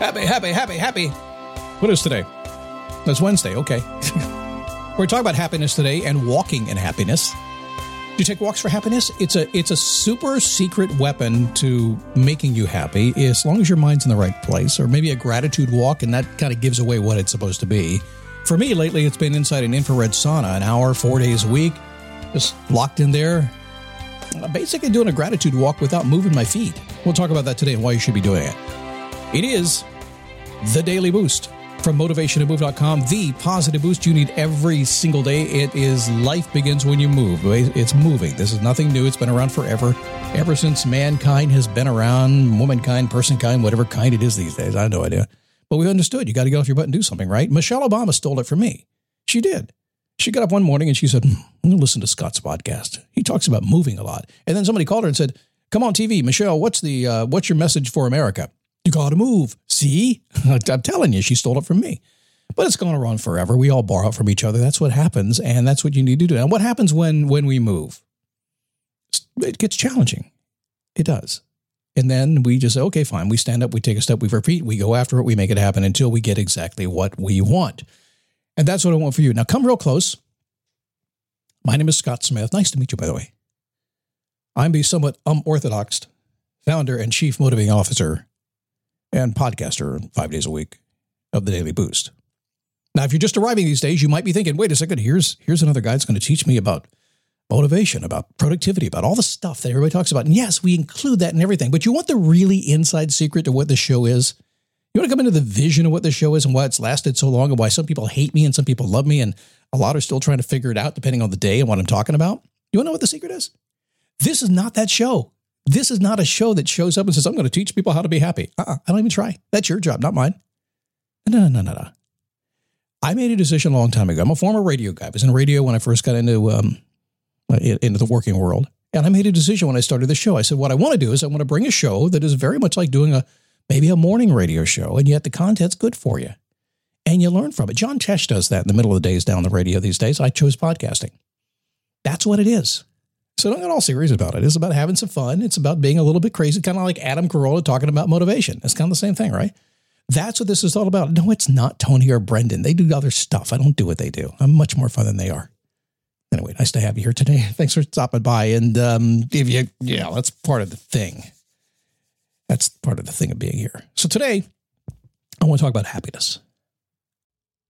Happy, happy, happy, happy. What is today? It's Wednesday. Okay. We're talking about happiness today and walking in happiness. Do you take walks for happiness? It's a it's a super secret weapon to making you happy as long as your mind's in the right place, or maybe a gratitude walk, and that kind of gives away what it's supposed to be. For me, lately, it's been inside an infrared sauna, an hour, four days a week, just locked in there, basically doing a gratitude walk without moving my feet. We'll talk about that today and why you should be doing it. It is the Daily Boost from motivationtomove.com, the positive boost you need every single day. It is life begins when you move. It's moving. This is nothing new. It's been around forever. Ever since mankind has been around, womankind, personkind, whatever kind it is these days. I have no idea. But we understood you got to get off your butt and do something, right? Michelle Obama stole it from me. She did. She got up one morning and she said, hmm, I'm going to listen to Scott's podcast. He talks about moving a lot. And then somebody called her and said, Come on TV, Michelle, what's the uh, what's your message for America? You got to move. See? I'm telling you, she stole it from me. But it's gone around forever. We all borrow from each other. That's what happens, and that's what you need to do. And what happens when when we move? It gets challenging. It does. And then we just say, okay, fine. We stand up, we take a step, we repeat, we go after it, we make it happen until we get exactly what we want. And that's what I want for you. Now, come real close. My name is Scott Smith. Nice to meet you, by the way. I'm the somewhat unorthodox founder and chief motivating officer and podcaster five days a week of the Daily Boost. Now, if you're just arriving these days, you might be thinking, wait a second, here's, here's another guy that's going to teach me about motivation, about productivity, about all the stuff that everybody talks about. And yes, we include that in everything, but you want the really inside secret to what the show is? You want to come into the vision of what the show is and why it's lasted so long and why some people hate me and some people love me and a lot are still trying to figure it out depending on the day and what I'm talking about? You want to know what the secret is? This is not that show. This is not a show that shows up and says, I'm going to teach people how to be happy. Uh-uh, I don't even try. That's your job, not mine. No, no, no, no, no. I made a decision a long time ago. I'm a former radio guy. I was in radio when I first got into um, into the working world. And I made a decision when I started the show. I said, what I want to do is I want to bring a show that is very much like doing a maybe a morning radio show, and yet the content's good for you. And you learn from it. John Tesh does that in the middle of the days down the radio these days. I chose podcasting. That's what it is. So don't get all serious about it. It's about having some fun. It's about being a little bit crazy, kind of like Adam Carolla talking about motivation. It's kind of the same thing, right? That's what this is all about. No, it's not Tony or Brendan. They do other stuff. I don't do what they do. I'm much more fun than they are. Anyway, nice to have you here today. Thanks for stopping by. And um, if you, yeah, that's part of the thing. That's part of the thing of being here. So today, I want to talk about happiness.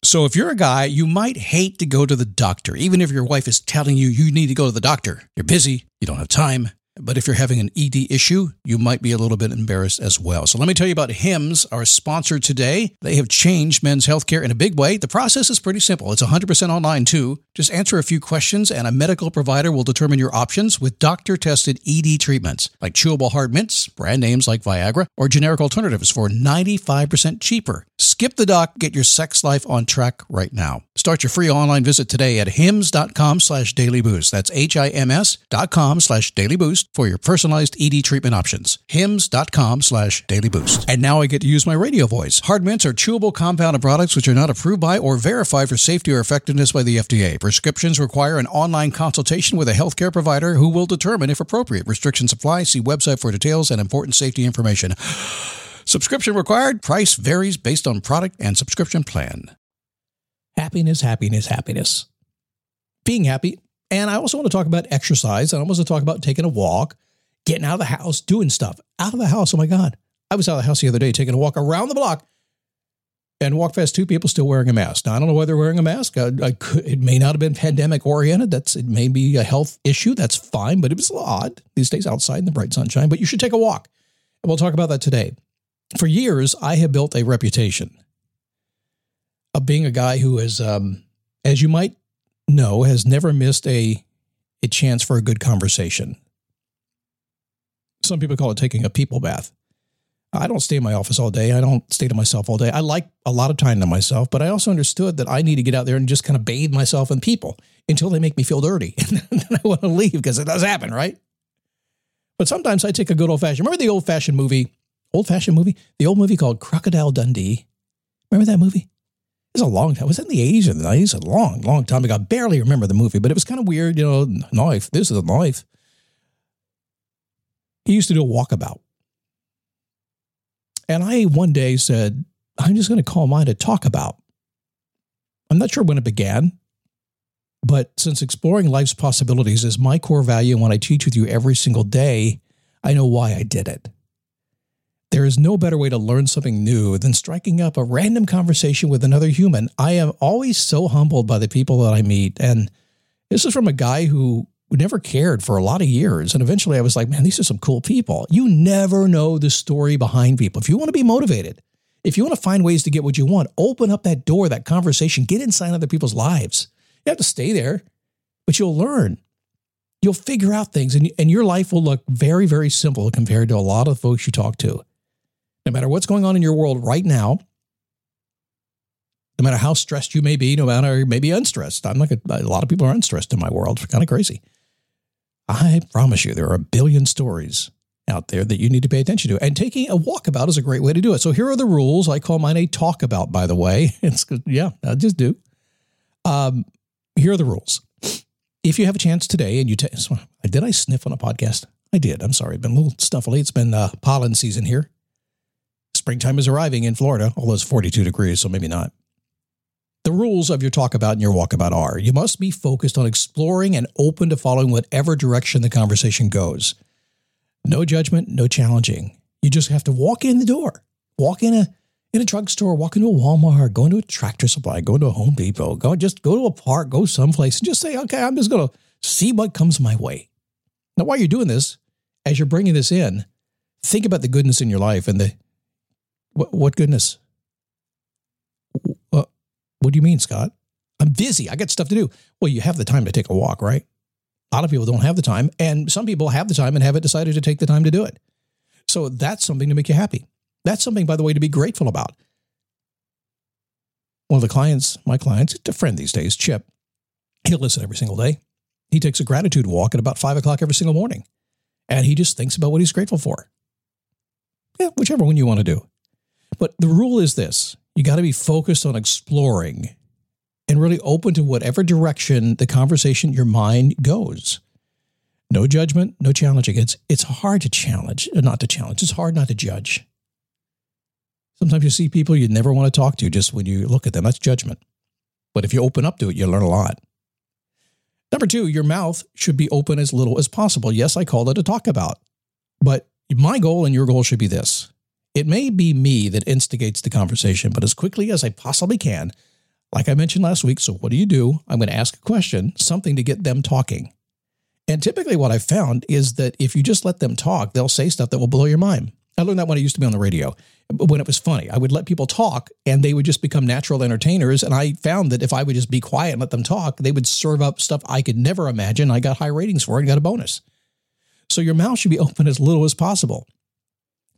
So if you're a guy, you might hate to go to the doctor, even if your wife is telling you you need to go to the doctor. You're busy, you don't have time, but if you're having an ED issue, you might be a little bit embarrassed as well. So let me tell you about HIMS, our sponsor today. They have changed men's healthcare in a big way. The process is pretty simple. It's 100% online too. Just answer a few questions and a medical provider will determine your options with doctor-tested ED treatments like chewable hard mints, brand names like Viagra, or generic alternatives for 95% cheaper. Skip the doc, get your sex life on track right now. Start your free online visit today at hims.com slash dailyboost. That's H-I-M-S dot com slash dailyboost for your personalized ED treatment options. hims.com slash Daily Boost. And now I get to use my radio voice. Hard mints are chewable compounded products which are not approved by or verified for safety or effectiveness by the FDA. Prescriptions require an online consultation with a healthcare provider who will determine if appropriate. Restrictions apply. See website for details and important safety information. Subscription required. Price varies based on product and subscription plan. Happiness, happiness, happiness. Being happy. And I also want to talk about exercise. And I also talk about taking a walk, getting out of the house, doing stuff. Out of the house. Oh my God. I was out of the house the other day taking a walk around the block and walk past two people still wearing a mask. Now, I don't know why they're wearing a mask. I, I could, it may not have been pandemic oriented. That's it may be a health issue. That's fine, but it was a little odd these days outside in the bright sunshine. But you should take a walk. And we'll talk about that today. For years, I have built a reputation of being a guy who is, um, as you might know, has never missed a a chance for a good conversation. Some people call it taking a people bath. I don't stay in my office all day. I don't stay to myself all day. I like a lot of time to myself, but I also understood that I need to get out there and just kind of bathe myself in people until they make me feel dirty. and then I want to leave because it does happen, right? But sometimes I take a good old fashioned. Remember the old fashioned movie, old fashioned movie, the old movie called Crocodile Dundee. Remember that movie? It was a long time. Was in the 80s or the 90s? A long, long time ago. I barely remember the movie, but it was kind of weird. You know, knife. This is a knife. He used to do a walkabout And I one day said, I'm just going to call mine a talk about. I'm not sure when it began, but since exploring life's possibilities is my core value and what I teach with you every single day, I know why I did it. There is no better way to learn something new than striking up a random conversation with another human. I am always so humbled by the people that I meet. And this is from a guy who never cared for a lot of years. And eventually I was like, man, these are some cool people. You never know the story behind people. If you want to be motivated, if you want to find ways to get what you want, open up that door, that conversation, get inside other people's lives. You have to stay there, but you'll learn. You'll figure out things, and, and your life will look very, very simple compared to a lot of folks you talk to. No matter what's going on in your world right now, no matter how stressed you may be, no matter maybe unstressed. I'm like a, a lot of people are unstressed in my world. It's kind of crazy. I promise you, there are a billion stories out there that you need to pay attention to. And taking a walkabout is a great way to do it. So here are the rules. I call mine a talk about, by the way. It's. Yeah, I just do. Um, here are the rules. If you have a chance today and you take, did I sniff on a podcast? I did. I'm sorry. It's been a little stuffily. It's been uh, pollen season here. Springtime is arriving in Florida, although it's 42 degrees, so maybe not. The rules of your talk about and your walkabout are you must be focused on exploring and open to following whatever direction the conversation goes. No judgment, no challenging. You just have to walk in the door, walk in a in a drugstore, walk into a Walmart, go into a tractor supply, go into a Home Depot, go just go to a park, go someplace and just say, okay, I'm just gonna see what comes my way. Now, while you're doing this, as you're bringing this in, think about the goodness in your life and the what, what goodness. What, uh, what do you mean, Scott? I'm busy. I got stuff to do. Well, you have the time to take a walk, right? A lot of people don't have the time, and some people have the time and haven't decided to take the time to do it. So that's something to make you happy. That's something, by the way, to be grateful about. One of the clients, my clients, a friend these days, Chip, he'll listen every single day. He takes a gratitude walk at about five o'clock every single morning, and he just thinks about what he's grateful for. Yeah, whichever one you want to do. But the rule is this you got to be focused on exploring and really open to whatever direction the conversation, your mind goes. No judgment, no challenging. It's it's hard to challenge, uh, not to challenge. It's hard not to judge. Sometimes you see people you never want to talk to just when you look at them. That's judgment. But if you open up to it, you learn a lot. Number two, your mouth should be open as little as possible. Yes, I called it a talk about, but my goal and your goal should be this. It may be me that instigates the conversation, but as quickly as I possibly can, like I mentioned last week, so what do you do? I'm going to ask a question, something to get them talking. And typically, what I've found is that if you just let them talk, they'll say stuff that will blow your mind. I learned that when I used to be on the radio, when it was funny. I would let people talk and they would just become natural entertainers. And I found that if I would just be quiet and let them talk, they would serve up stuff I could never imagine. I got high ratings for it and got a bonus. So your mouth should be open as little as possible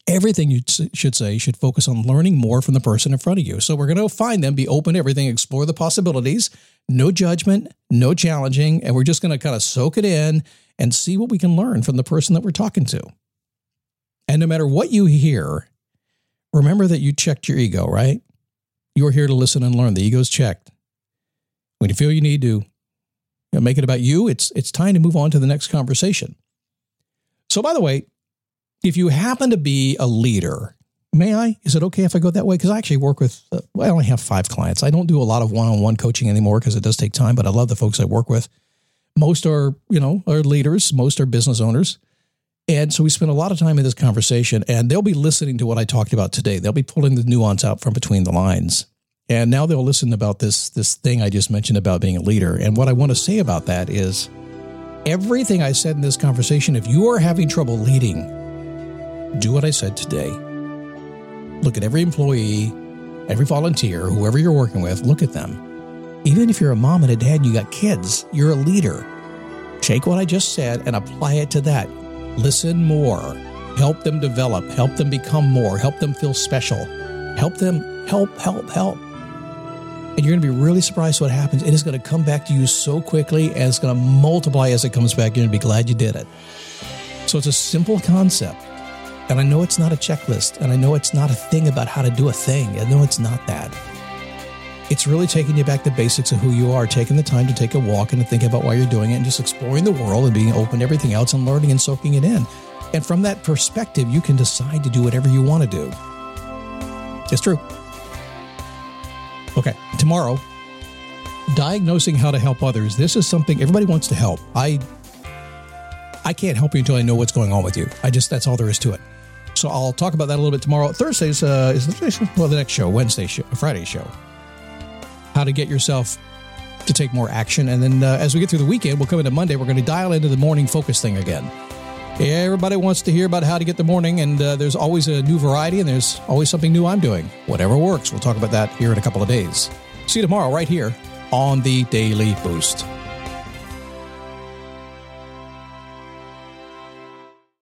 everything you should say should focus on learning more from the person in front of you. So we're going to find them, be open to everything, explore the possibilities, no judgment, no challenging, and we're just going to kind of soak it in and see what we can learn from the person that we're talking to. And no matter what you hear, remember that you checked your ego, right? You're here to listen and learn. The ego's checked. When you feel you need to make it about you, it's it's time to move on to the next conversation. So, by the way, if you happen to be a leader, may I? Is it okay if I go that way? Because I actually work with, uh, I only have five clients. I don't do a lot of one on one coaching anymore because it does take time, but I love the folks I work with. Most are, you know, are leaders, most are business owners. And so we spend a lot of time in this conversation, and they'll be listening to what I talked about today. They'll be pulling the nuance out from between the lines. And now they'll listen about this this thing I just mentioned about being a leader. And what I want to say about that is everything I said in this conversation, if you are having trouble leading, do what I said today. Look at every employee, every volunteer, whoever you're working with, look at them. Even if you're a mom and a dad and you got kids, you're a leader. Take what I just said and apply it to that. Listen more. Help them develop. Help them become more. Help them feel special. Help them help, help, help. And you're going to be really surprised what happens. It is going to come back to you so quickly and it's going to multiply as it comes back. You're going to be glad you did it. So it's a simple concept. And I know it's not a checklist, and I know it's not a thing about how to do a thing. I know it's not that. It's really taking you back to the basics of who you are, taking the time to take a walk and to think about why you're doing it, and just exploring the world and being open to everything else and learning and soaking it in. And from that perspective, you can decide to do whatever you want to do. It's true. Okay, tomorrow, diagnosing how to help others. This is something everybody wants to help. I I can't help you until I know what's going on with you. I just that's all there is to it. So I'll talk about that a little bit tomorrow. Thursday's uh, is the, well the next show, Wednesday show, Friday show. How to get yourself to take more action, and then uh, as we get through the weekend, we'll come into Monday. We're going to dial into the morning focus thing again. Everybody wants to hear about how to get the morning, and uh, there's always a new variety, and there's always something new I'm doing. Whatever works. We'll talk about that here in a couple of days. See you tomorrow, right here on the Daily Boost.